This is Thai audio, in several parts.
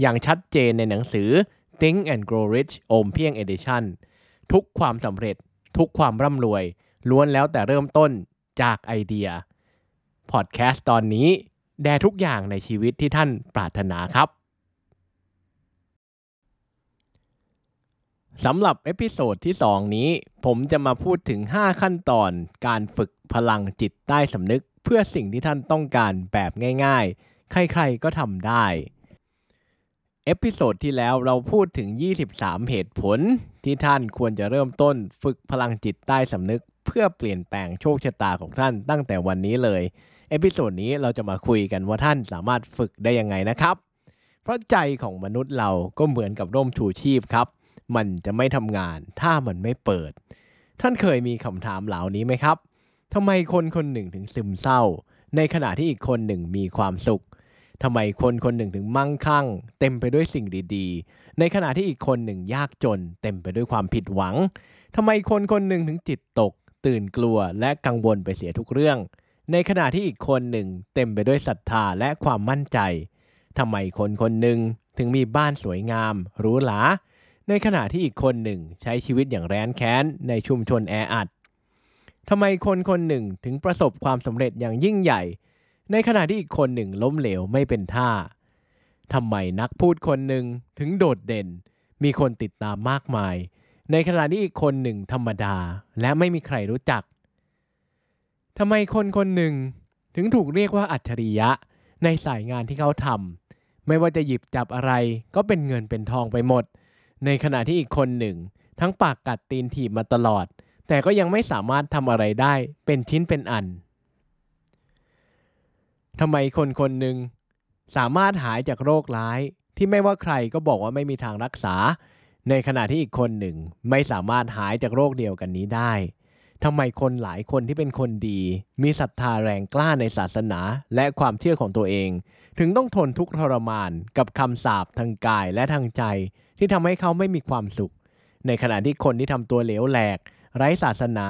อย่างชัดเจนในหนังสือ Think and Grow Rich โอมเพี้ยง Edition ทุกความสำเร็จ ทุกความร่ำรวย ล้วนแล้วแต่เริ่มต้นจากไอเดีย พอดแคสต์ตอนนี้ แด่ทุกอย่างในชีวิตที่ท่านปรารถนาครับสำหรับ episode ที่ 2 นี้ ผมจะมาพูดถึง 5 ขั้นตอนการฝึกพลังจิตใต้สำนึก เพื่อสิ่งที่ท่านต้องการแบบง่าย ๆ ใครๆก็ทำได้ episode ที่แล้วเราพูดถึง 23 เหตุผล ที่ท่านควรจะเริ่มต้นฝึกพลังจิตใต้สำนึก เพื่อเปลี่ยนแปลงโชคชะตาของท่านตั้งแต่วันนี้เลย episode นี้เราจะมาคุยกันว่าท่านสามารถฝึกได้ยังไงนะครับ เพราะใจของมนุษย์เราก็เหมือนกับร่มชูชีพครับ มันจะไม่ทำงานถ้ามันไม่เปิด ท่านเคยมีคำถามเหล่านี้ไหมครับทำไมคนคนหนึ่งถึงซึมเศร้า ในขณะที่อีกคนหนึ่งมีความสุข ทำไมคนคนหนึ่งถึงมั่งคั่ง เต็มไปด้วยสิ่งดีๆ ในขณะที่อีกคนหนึ่งยากจน เต็มไปด้วยความผิดหวังทำไมคนคนหนึ่งถึงจิตตก ตื่นกลัวและกังวลไปเสียทุกเรื่อง ในขณะที่อีกคนหนึ่งเต็มไปด้วยศรัทธาและความมั่นใจทำไมคนคนหนึ่งถึงมีบ้านสวยงามหรูหราในขณะที่อีกคนหนึ่งใช้ชีวิตอย่างแร้นแค้นในชุมชนแออัดทำไมคนคนหนึ่งถึงประสบความสำเร็จอย่างยิ่งใหญ่ ในขณะที่อีกคนหนึ่งล้มเหลวไม่เป็นท่าทำไมนักพูดคนหนึ่งถึงโดดเด่น มีคนติดตามมากมาย ในขณะที่อีกคนหนึ่งธรรมดาและไม่มีใครรู้จักทำไมคนคนหนึ่งถึงถูกเรียกว่าอัจฉริยะ ในสายงานที่เขาทำไม่ว่าจะหยิบจับอะไรก็เป็นเงินเป็นทองไปหมด ในขณะที่อีกคนหนึ่ง ทั้งปากกัดตีนถีบมาตลอด แต่ก็ยังไม่สามารถทำอะไรได้เป็นชิ้นเป็นอัน ทำไมคนคนหนึ่งสามารถหายจากโรคร้าย ที่ไม่ว่าใครก็บอกว่าไม่มีทางรักษา ในขณะที่อีกคนหนึ่งไม่สามารถหายจากโรคเดียวกันนี้ได้ทำไมคนหลายคนที่เป็นคนดี มีศรัทธาแรงกล้าในศาสนาและความเชื่อของตัวเอง ถึงต้องทนทุกข์ทรมานกับคำสาปทางกายและทางใจ ที่ทำให้เขาไม่มีความสุข ในขณะที่คนที่ทำตัวเหลวแหลก ไร้ศาสนา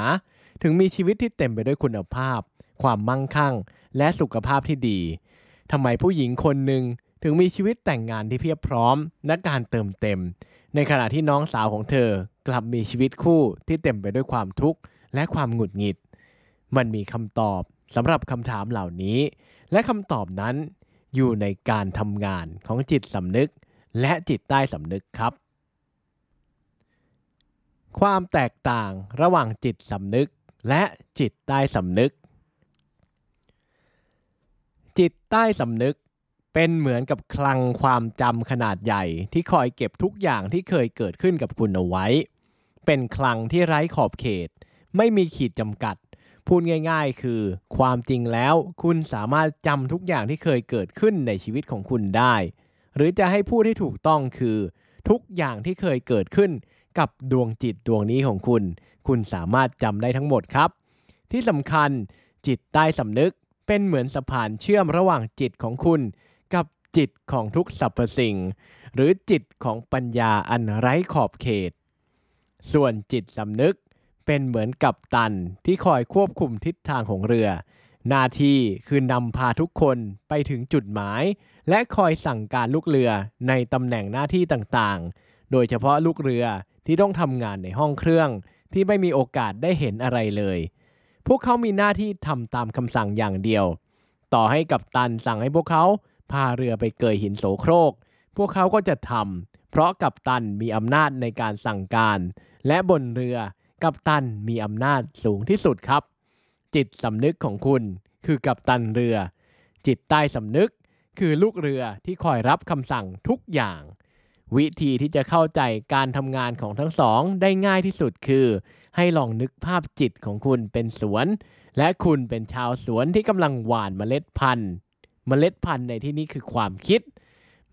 ถึงมีชีวิตที่เต็มไปด้วยคุณภาพ ความมั่งคั่ง และสุขภาพที่ดีทำไมผู้หญิงคนหนึ่งถึงมีชีวิตแต่งงานที่เพียบพร้อมและการเติมเต็ม ในขณะที่น้องสาวของเธอกลับมีชีวิตคู่ที่เต็มไปด้วยความทุกข์และความหงุดหงิด มันมีคำตอบสำหรับคำถามเหล่านี้ และคำตอบนั้นอยู่ในการทำงานของจิตสำนึก และจิตใต้สำนึกครับ ความแตกต่างระหว่างจิตสำนึกและจิตใต้สำนึก จิตใต้สำนึกเป็นเหมือนกับคลังความจำขนาดใหญ่ที่คอยเก็บทุกอย่างที่เคยเกิดขึ้นกับคุณเอาไว้ เป็นคลังที่ไร้ขอบเขต ไม่มีขีดจำกัด พูดง่าย ๆ คือ ความจริงแล้วคุณสามารถจำทุกอย่างที่เคยเกิดขึ้นในชีวิตของคุณได้ หรือจะให้พูดที่ถูกต้องคือ ทุกอย่างที่เคยเกิดขึ้นกับดวงจิตดวงนี้ของคุณ คุณสามารถจำได้ทั้งหมดครับ ที่สำคัญจิตใต้สำนึก เป็นเหมือนสะพานเชื่อมระหว่างจิตของคุณ กับจิตของทุกสรรพสิ่ง หรือจิตของปัญญาอันไร้ขอบเขต ส่วนจิตสำนึกเป็นเหมือนกับตันที่คอยควบคุมทิศทางของเรือ หน้าที่คือนำพาทุกคนไปถึงจุดหมาย และคอยสั่งการลูกเรือในตำแหน่งหน้าที่ต่างๆ โดยเฉพาะลูกเรือที่ต้องทำงานในห้องเครื่องที่ไม่มีโอกาสได้เห็นอะไรเลย พวกเขามีหน้าที่ทำตามคำสั่งอย่างเดียว ต่อให้กับตันสั่งให้พวกเขาพาเรือไปเกยหินโสโครก พวกเขาก็จะทเพราะกัปตันมีอำนาจในการสั่งการ และบนเรือกัปตันมีอำนาจสูงที่สุดครับ จิตสำนึกของคุณคือกัปตันเรือ จิตใต้สำนึกคือลูกเรือที่คอยรับคำสั่งทุกอย่าง วิธีที่จะเข้าใจการทำงานของทั้งสองได้ง่ายที่สุดคือ ให้ลองนึกภาพจิตของคุณเป็นสวน และคุณเป็นชาวสวนที่กำลังหว่านเมล็ดพันธุ์ เมล็ดพันธุ์ในที่นี้คือความคิด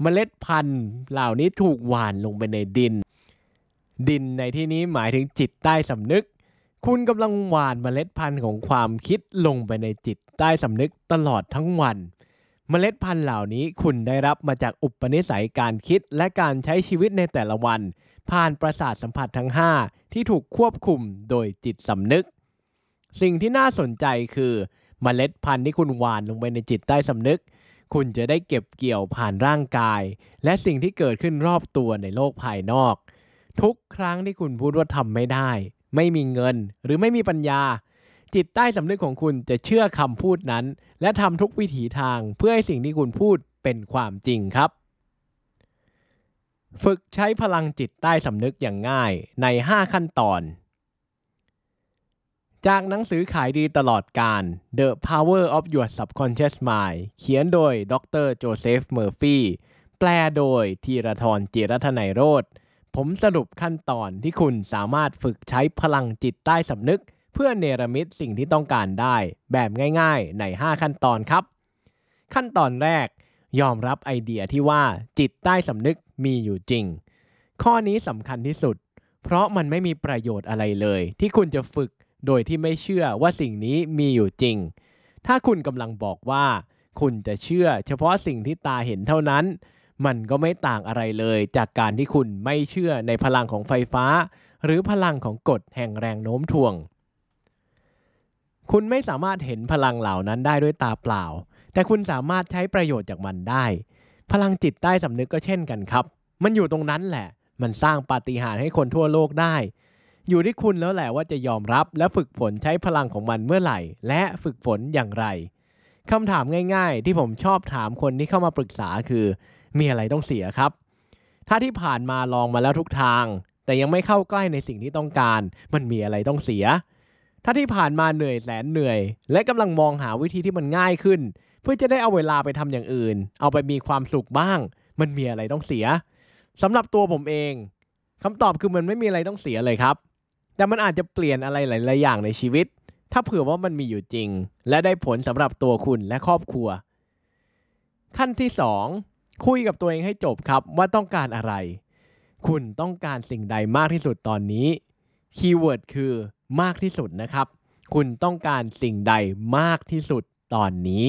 เมล็ดพันธุ์เหล่านี้ถูกหว่านลงไปในดิน ดินในที่นี้หมายถึงจิตใต้สำนึก คุณกำลังหว่านเมล็ดพันธุ์ของความคิดลงไปในจิตใต้สำนึกตลอดทั้งวัน เมล็ดพันธุ์เหล่านี้คุณได้รับมาจากอุปนิสัยการคิดและการใช้ชีวิตในแต่ละวัน ผ่านประสาทสัมผัสทั้ง 5 ที่ถูกควบคุมโดยจิตสำนึก สิ่งที่น่าสนใจคือเมล็ดพันธุ์ที่คุณหว่านลงไปในจิตใต้สำนึก คุณจะได้เก็บเกี่ยวผ่านร่างกาย และสิ่งที่เกิดขึ้นรอบตัวในโลกภายนอก ทุกครั้งที่คุณพูดว่าทำไม่ได้ ไม่มีเงิน หรือไม่มีปัญญา จิตใต้สำนึกของคุณจะเชื่อคำพูดนั้น และทำทุกวิถีทางเพื่อให้สิ่งที่คุณพูดเป็นความจริงครับ ฝึกใช้พลังจิตใต้สำนึกอย่างง่ายใน 5 ขั้นตอน จากหนังสือขายดีตลอดกาล The Power of Your Subconscious Mind เขียนโดยดรโจเซฟเมอร์ฟีแปลโดยธีรทรจิรัตนัยโรธผมสรุปขั้นตอนที่คุณสามารถฝึกใช้พลังจิตใต้สำนึก เพื่อเนรมิตสิ่งที่ต้องการได้แบบง่ายๆ ใน 5 ขั้นตอนครับ ขั้นตอนแรก ยอมรับไอเดียที่ว่าจิตใต้สำนึกมีอยู่จริง ข้อนี้สำคัญที่สุด เพราะมันไม่มีประโยชน์อะไรเลย ที่คุณจะฝึกโดยที่ไม่เชื่อว่าสิ่งนี้มีอยู่จริง ถ้าคุณกำลังบอกว่า คุณจะเชื่อเฉพาะสิ่งที่ตาเห็นเท่านั้น มันก็ไม่ต่างอะไรเลย จากการที่คุณไม่เชื่อในพลังของไฟฟ้า หรือพลังของกฎแห่งแรงโน้มถ่วง คุณไม่สามารถเห็นพลังเหล่านั้นได้ด้วยตาเปล่า แต่คุณสามารถใช้ประโยชน์จากมันได้ พลังจิตใต้สำนึกก็เช่นกันครับ มันอยู่ตรงนั้นแหละ มันสร้างปาฏิหาริย์ให้คนทั่วโลกได้ อยู่ที่คุณแล้วแหละว่าจะยอมรับและฝึกฝนใช้พลังของมันเมื่อไหร่ และฝึกฝนอย่างไรคำถามง่าย ๆ ที่ผมชอบถามคนที่เข้ามาปรึกษาคือ มีอะไรต้องเสียครับ ถ้าที่ผ่านมาลองมาแล้วทุกทาง แต่ยังไม่เข้าใกล้ในสิ่งที่ต้องการ มันมีอะไรต้องเสีย ถ้าที่ผ่านมาเหนื่อยแสนเหนื่อย และกำลังมองหาวิธีที่มันง่ายขึ้น เพื่อจะได้เอาเวลาไปทำอย่างอื่น เอาไปมีความสุขบ้าง มันมีอะไรต้องเสียสำหรับตัวผมเองคำตอบคือมันไม่มีอะไรต้องเสียเลยครับ แต่มันอาจจะเปลี่ยนอะไรหลาย ๆ อย่างในชีวิต ถ้าเผื่อว่ามันมีอยู่จริง และได้ผลสำหรับตัวคุณและครอบครัว ขั้นที่ 2 คุยกับตัวเองให้จบครับว่าต้องการอะไร คุณต้องการสิ่งใดมากที่สุดตอนนี้ keyword คือมากที่สุดนะครับ คุณต้องการสิ่งใดมากที่สุดตอนนี้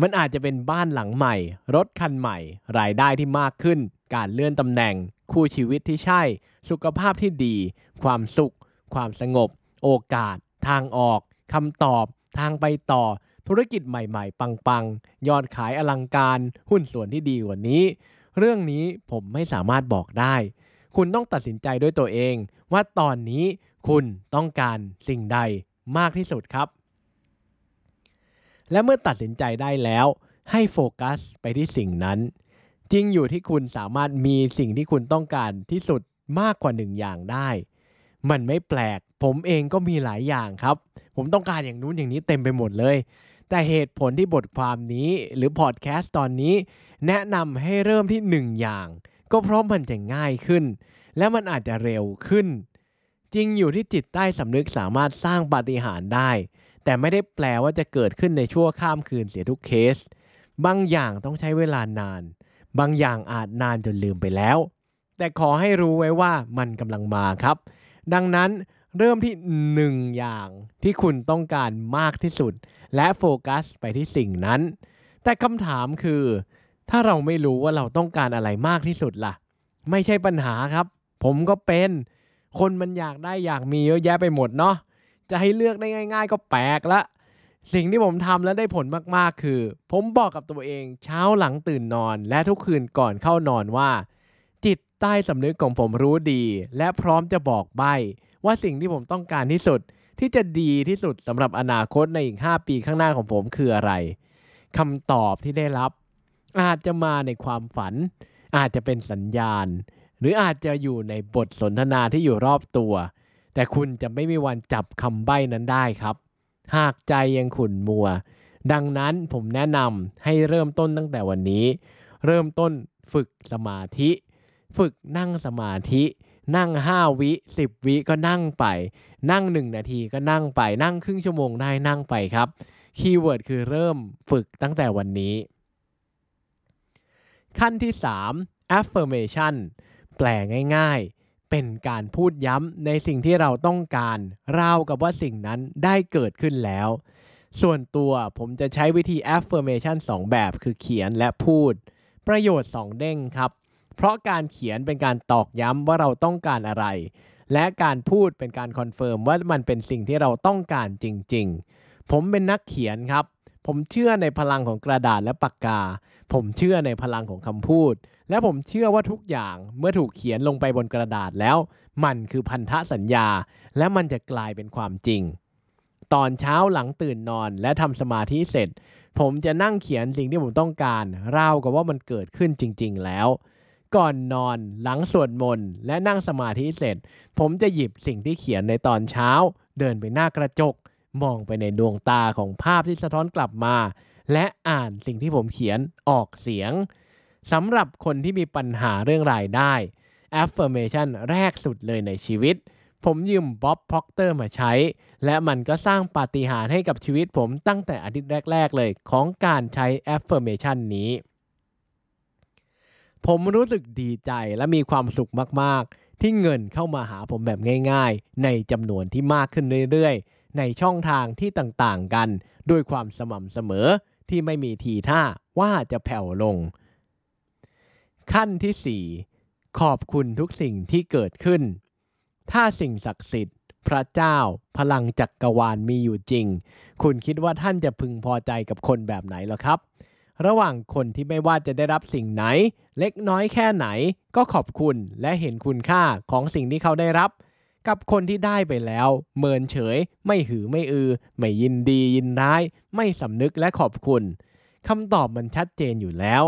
มันอาจจะเป็นบ้านหลังใหม่ รถคันใหม่ รายได้ที่มากขึ้น การเลื่อนตำแหน่ง คู่ชีวิตที่ใช่ สุขภาพที่ดี ความสุข ความสงบ โอกาส ทางออกคำตอบ ทางไปต่อ ธุรกิจใหม่ๆ ปังๆ ยอดขายอลังการ หุ้นส่วนที่ดีกว่านี้ เรื่องนี้ผมไม่สามารถบอกได้ คุณต้องตัดสินใจด้วยตัวเอง ว่าตอนนี้คุณต้องการสิ่งใดมากที่สุดครับ และเมื่อตัดสินใจได้แล้วให้โฟกัสไปที่สิ่งนั้น จริงอยู่ที่คุณสามารถมีสิ่งที่คุณต้องการที่สุดมากกว่าหนึ่งอย่างได้ มันไม่แปลก ผมเองก็มีหลายอย่างครับ ผมต้องการอย่างนู้นอย่างนี้เต็มไปหมดเลย แต่เหตุผลที่บทความนี้หรือพอดแคสต์ตอนนี้ แนะนำให้เริ่มที่หนึ่งอย่าง ก็เพราะมันจะง่ายขึ้น และมันอาจจะเร็วขึ้น จริงอยู่ที่จิตใต้สำนึกสามารถสร้างปาฏิหาริย์ได้ แต่ไม่ได้แปลว่าจะเกิดขึ้นในชั่วข้ามคืนเสียทุกเคส บางอย่างต้องใช้เวลานาน บางอย่างอาจนานจนลืมไปแล้ว แต่ขอให้รู้ไว้ว่ามันกำลังมาครับ ดังนั้นเริ่มที่หนึ่งอย่างที่คุณต้องการมากที่สุด และโฟกัสไปที่สิ่งนั้น แต่คำถามคือ ถ้าเราไม่รู้ว่าเราต้องการอะไรมากที่สุดล่ะ ไม่ใช่ปัญหาครับ ผมก็เป็น คนมันอยากได้อยากมีเยอะแยะไปหมดเนาะจะให้เลือกได้ง่าย ๆ ก็แปลกละ สิ่งที่ผมทำแล้วได้ผลมากๆ คือ ผมบอกกับตัวเองเช้าหลังตื่นนอน และทุกคืนก่อนเข้านอนว่า จิตใต้สำนึกของผมรู้ดี และพร้อมจะบอกใบ ว่าสิ่งที่ผมต้องการที่สุด ที่จะดีที่สุดสำหรับอนาคตในอีก 5 ปีข้างหน้าของผมคืออะไรคำตอบที่ได้รับ อาจจะมาในความฝัน อาจจะเป็นสัญญาณ หรืออาจจะอยู่ในบทสนทนาที่อยู่รอบตัว แต่คุณจะไม่มีวันจับคำใบ้นั้นได้ครับ หากใจยังขุ่นมัว ดังนั้นผมแนะนำให้เริ่มต้นตั้งแต่วันนี้ เริ่มต้นฝึกสมาธิ ฝึกนั่งสมาธินั่ง 5 วิ 10 วิก็นั่งไป นั่ง 1 นาทีก็นั่งไป นั่งครึ่งชั่วโมงได้นั่งไปครับ คีย์เวิร์ดคือเริ่มฝึกตั้งแต่วันนี้ ขั้นที่ 3 affirmation แปลง่ายๆ เป็นการพูดย้ำในสิ่งที่เราต้องการราวกับว่าสิ่งนั้นได้เกิดขึ้นแล้ว ส่วนตัวผมจะใช้วิธี affirmation 2 แบบคือเขียนและพูด ประโยชน์ 2 เด้งครับ เพราะการเขียนเป็นการตอกย้ำว่าเราต้องการอะไร และการพูดเป็นการ confirm ว่ามันเป็นสิ่งที่เราต้องการจริง ๆ ผมเป็นนักเขียนครับ ผมเชื่อในพลังของกระดาษและปากกา ผมเชื่อในพลังของคำพูด และผมเชื่อว่าทุกอย่างเมื่อถูกเขียนลงไปบนกระดาษแล้ว มันคือพันธสัญญา และมันจะกลายเป็นความจริง ตอนเช้าหลังตื่นนอนและทำสมาธิเสร็จ ผมจะนั่งเขียนสิ่งที่ผมต้องการราวกับว่ามันเกิดขึ้นจริง ๆ แล้ว ก่อนนอนหลังสวดมนต์และนั่งสมาธิเสร็จ ผมจะหยิบสิ่งที่เขียนในตอนเช้า เดินไปหน้ากระจก มองไปในดวงตาของภาพที่สะท้อนกลับมา และอ่านสิ่งที่ผมเขียนออกเสียงสำหรับคนที่มีปัญหาเรื่องรายได้ affirmation แรกสุดเลยในชีวิต ผมยืมบ๊อบพ็อกเตอร์มาใช้ และมันก็สร้างปาฏิหาริย์ให้กับชีวิตผมตั้งแต่อาทิตย์แรก ๆ เลยของการใช้ affirmation นี้ ผมรู้สึกดีใจและมีความสุขมาก ๆ ที่เงินเข้ามาหาผมแบบง่าย ๆ ในจำนวนที่มากขึ้นเรื่อย ๆ ในช่องทางที่ต่าง ๆ กัน ด้วยความสม่ำเสมอ ที่ไม่มีทีท่าว่าจะแผ่วลง ขั้นที่ 4 ขอบคุณทุกสิ่งที่เกิดขึ้น ถ้าสิ่งศักดิ์สิทธิ์ พระเจ้า พลังจักกรวาลมีอยู่จริง คุณคิดว่าท่านจะพึงพอใจกับคนแบบไหนหรอครับ ระหว่างคนที่ไม่ว่าจะได้รับสิ่งไหน เล็กน้อยแค่ไหน ก็ขอบคุณและเห็นคุณค่าของสิ่งที่เขาได้รับ กับคนที่ได้ไปแล้ว เมินเฉย ไม่หือไม่อือ ไม่ยินดียินร้าย ไม่สำนึกและขอบคุณคำตอบมันชัดเจนอยู่แล้ว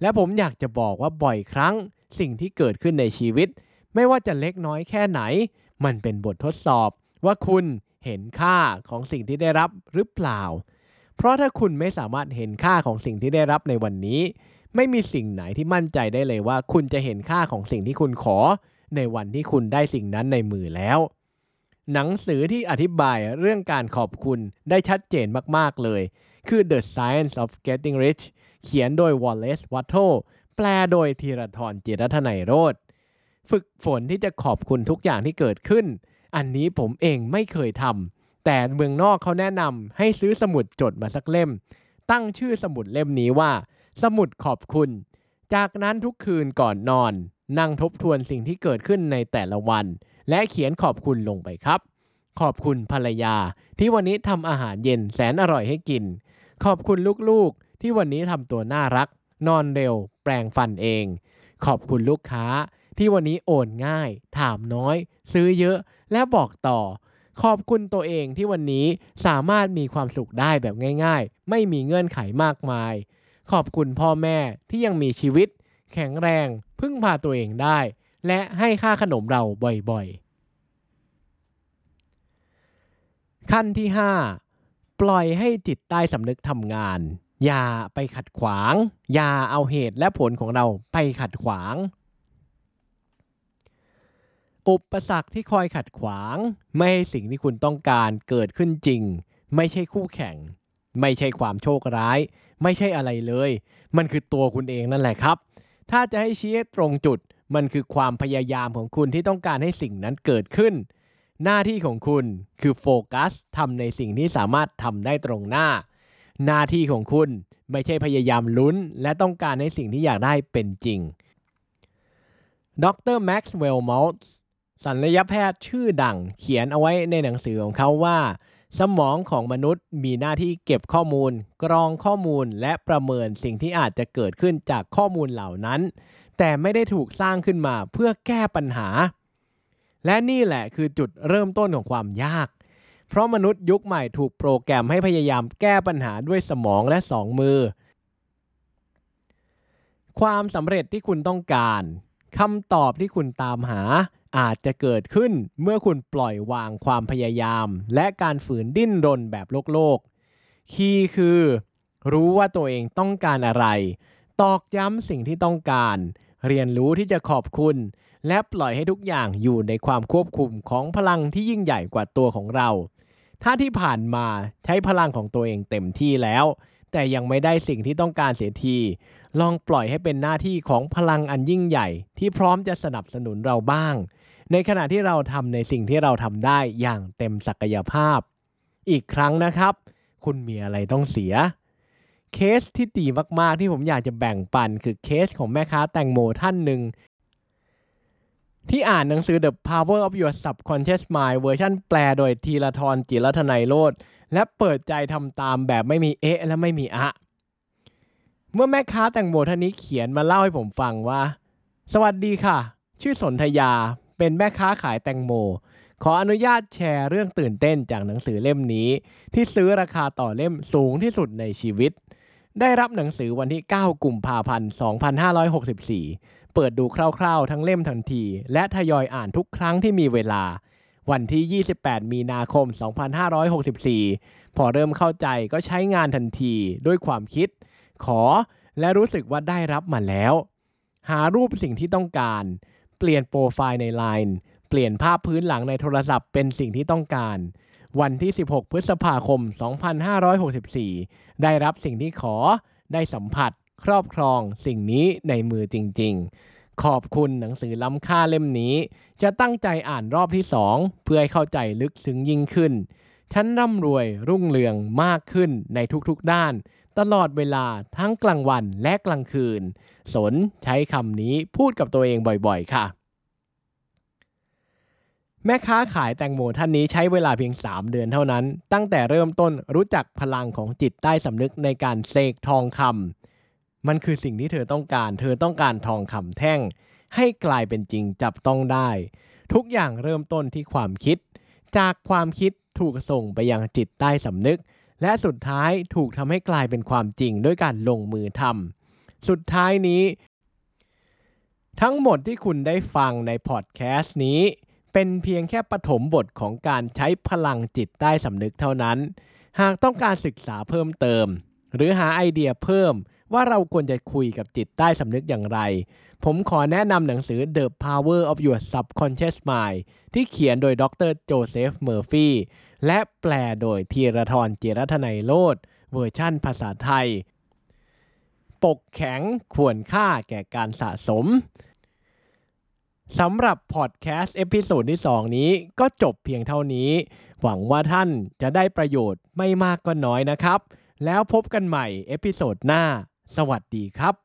และผมอยากจะบอกว่าบ่อยครั้ง สิ่งที่เกิดขึ้นในชีวิต ไม่ว่าจะเล็กน้อยแค่ไหน มันเป็นบททดสอบ ว่าคุณเห็นค่าของสิ่งที่ได้รับหรือเปล่า เพราะถ้าคุณไม่สามารถเห็นค่าของสิ่งที่ได้รับในวันนี้ ไม่มีสิ่งไหนที่มั่นใจได้เลยว่า คุณจะเห็นค่าของสิ่งที่คุณขอ ในวันที่คุณได้สิ่งนั้นในมือแล้ว หนังสือที่อธิบายเรื่องการขอบคุณได้ชัดเจนมาก ๆ เลย คือ The Science of Getting Rich เขียนโดย Wallace Wattle แปลโดยธีรทรจิรัทนัยโรธฝึกฝนที่จะขอบคุณทุกอย่างที่เกิดขึ้น อันนี้ผมเองไม่เคยทำแต่เมืองนอกเขาแนะนำให้ซื้อสมุดจดมาสักเล่ม ตั้งชื่อสมุดเล่มนี้ว่า สมุดขอบคุณ จากนั้นทุกคืนก่อนนอน นั่งทบทวนสิ่งที่เกิดขึ้นในแต่ละวัน และเขียนขอบคุณลงไปครับ ขอบคุณภรรยา ที่วันนี้ทำอาหารเย็นแสนอร่อยให้กิน ขอบคุณลูกๆ ที่วันนี้ทำตัวน่ารัก นอนเร็ว แปลงฟันเอง ขอบคุณลูกค้า ที่วันนี้โอนง่าย ถามน้อย ซื้อเยอะและบอกต่อ ขอบคุณตัวเองที่วันนี้สามารถมีความสุขได้แบบง่าย ๆ ไม่มีเงื่อนไขมากมาย ขอบคุณพ่อแม่ที่ยังมีชีวิต แข็งแรง พึ่งพาตัวเองได้ และให้ค่าขนมเราบ่อยๆ ขั้นที่ 5 ปล่อยให้จิตใต้สำนึกทำงาน อย่าไปขัดขวาง อย่าเอาเหตุและผลของเราไปขัดขวาง อุปสรรคที่คอยขัดขวาง ไม่ให้สิ่งที่คุณต้องการเกิดขึ้นจริง ไม่ใช่คู่แข่ง ไม่ใช่ความโชคร้าย ไม่ใช่อะไรเลย มันคือตัวคุณเองนั่นแหละครับ ถ้าจะให้ชี้ตรงจุด มันคือความพยายามของคุณที่ต้องการให้สิ่งนั้นเกิดขึ้น หน้าที่ของคุณคือโฟกัสทำในสิ่งที่สามารถทำได้ตรงหน้า หน้าที่ของคุณไม่ใช่พยายามลุ้น และต้องการให้สิ่งที่อยากได้เป็นจริง ดรแม็กซ์เวลล์มอลส์ศัลยแพทย์ชื่อดังเขียนเอาไว้ในหนังสือของเขาว่า สมองของมนุษย์มีหน้าที่เก็บข้อมูล กรองข้อมูลและประเมินสิ่งที่อาจจะเกิดขึ้นจากข้อมูลเหล่านั้น แต่ไม่ได้ถูกสร้างขึ้นมาเพื่อแก้ปัญหา และนี่แหละคือจุดเริ่มต้นของความยาก เพราะมนุษย์ยุคใหม่ถูกโปรแกรมให้พยายามแก้ปัญหาด้วยสมองและสองมือ ความสำเร็จที่คุณต้องการคำตอบที่คุณตามหา อาจจะเกิดขึ้นเมื่อคุณปล่อยวางความพยายาม และการฝืนดิ้นรนแบบโลกโลก คีย์คือ รู้ว่าตัวเองต้องการอะไร ตอกย้ำสิ่งที่ต้องการ เรียนรู้ที่จะขอบคุณ และปล่อยให้ทุกอย่างอยู่ในความควบคุมของพลังที่ยิ่งใหญ่กว่าตัวของเรา ถ้าที่ผ่านมาใช้พลังของตัวเองเต็มที่แล้ว แต่ยังไม่ได้สิ่งที่ต้องการเสียที ลองปล่อยให้เป็นหน้าที่ของพลังอันยิ่งใหญ่ ที่พร้อมจะสนับสนุนเราบ้าง ในขณะที่เราทำในสิ่งที่เราทำได้อย่างเต็มศักยภาพ อีกครั้งนะครับ คุณมีอะไรต้องเสีย เคสที่ดีมากๆที่ผมอยากจะแบ่งปัน คือเคสของแม่ค้าแตงโมท่านหนึ่งที่อ่านหนังสือ The Power of Your Subconscious Mind เวอร์ชันแปลโดยทีละทรจิรทนายโรธและเปิดใจทำตามแบบไม่มีเอะและไม่มีอะ เมื่อแม่ค้าแตงโมท่านนี้เขียนมาเล่าให้ผมฟังว่า สวัสดีค่ะ ชื่อสนธยา เป็นแม่ค้าขายแตงโม ขออนุญาตแชร์เรื่องตื่นเต้นจากหนังสือเล่มนี้ ที่ซื้อราคาต่อเล่มสูงที่สุดในชีวิต ได้รับหนังสือวันที่ 9 กุมภาพันธ์ 2564 เปิดดูคร่าวๆ ทั้งเล่มทันที และทยอยอ่านทุกครั้งที่มีเวลา วันที่ 28 มีนาคม 2564 พอเริ่มเข้าใจก็ใช้งานทันทีด้วยความคิด ขอและรู้สึกว่าได้รับมาแล้ว หารูปสิ่งที่ต้องการ ปลี่ยนโปรไฟล์ใน Line เปลี่ยนภาพพื้นหลังในโทรศัพท์เป็นสิ่งที่ต้องการ วันที่ 16 พฤษภาคม 2564 ได้รับสิ่งที่ขอ ได้สัมผัส ครอบครองสิ่งนี้ในมือจริง ๆ ขอบคุณหนังสือล้ำค่าเล่มนี้ จะตั้งใจอ่านรอบที่2เพื่อให้เข้าใจลึกซึ้งยิ่งขึ้น ฉันร่ำรวยรุ่งเรืองมากขึ้นในทุกๆด้านตลอดเวลาทั้งกลางวันและกลางคืน สนใช้คำนี้พูดกับตัวเองบ่อยๆ ค่ะ แม่ค้าขายแตงโมท่านนี้ใช้เวลาเพียง 3 เดือนเท่านั้น ตั้งแต่เริ่มต้นรู้จักพลังของจิตใต้สำนึกในการเสกทองคำมันคือสิ่งที่เธอต้องการ เธอต้องการทองคำแท่ง ให้กลายเป็นจริงจับต้องได้ ทุกอย่างเริ่มต้นที่ความคิด จากความคิดถูกส่งไปยังจิตใต้สำนึก และสุดท้ายถูกทำให้กลายเป็นความจริงด้วยการลงมือทำสุดท้ายนี้ ทั้งหมดที่คุณได้ฟังในพอดแคสต์นี้ เป็นเพียงแค่ปฐมบทของการใช้พลังจิตใต้สำนึกเท่านั้น หากต้องการศึกษาเพิ่มเติม หรือหาไอเดียเพิ่มว่าเราควรจะคุยกับจิตใต้สำนึกอย่างไร ผมขอแนะนำหนังสือ The Power of Your Subconscious Mind ที่เขียนโดยดรโจเซฟเมอร์ฟีและแปลโดยธีรทรเจรทนายโลดเวอร์ชั่นภาษาไทย ปกแข็งควรค่าแก่การสะสม สำหรับพอดแคสต์ episode ที่ 2 นี้ก็จบเพียงเท่านี้ หวังว่าท่านจะได้ประโยชน์ไม่มากก็น้อยนะครับ แล้วพบกันใหม่ episode หน้า สวัสดีครับ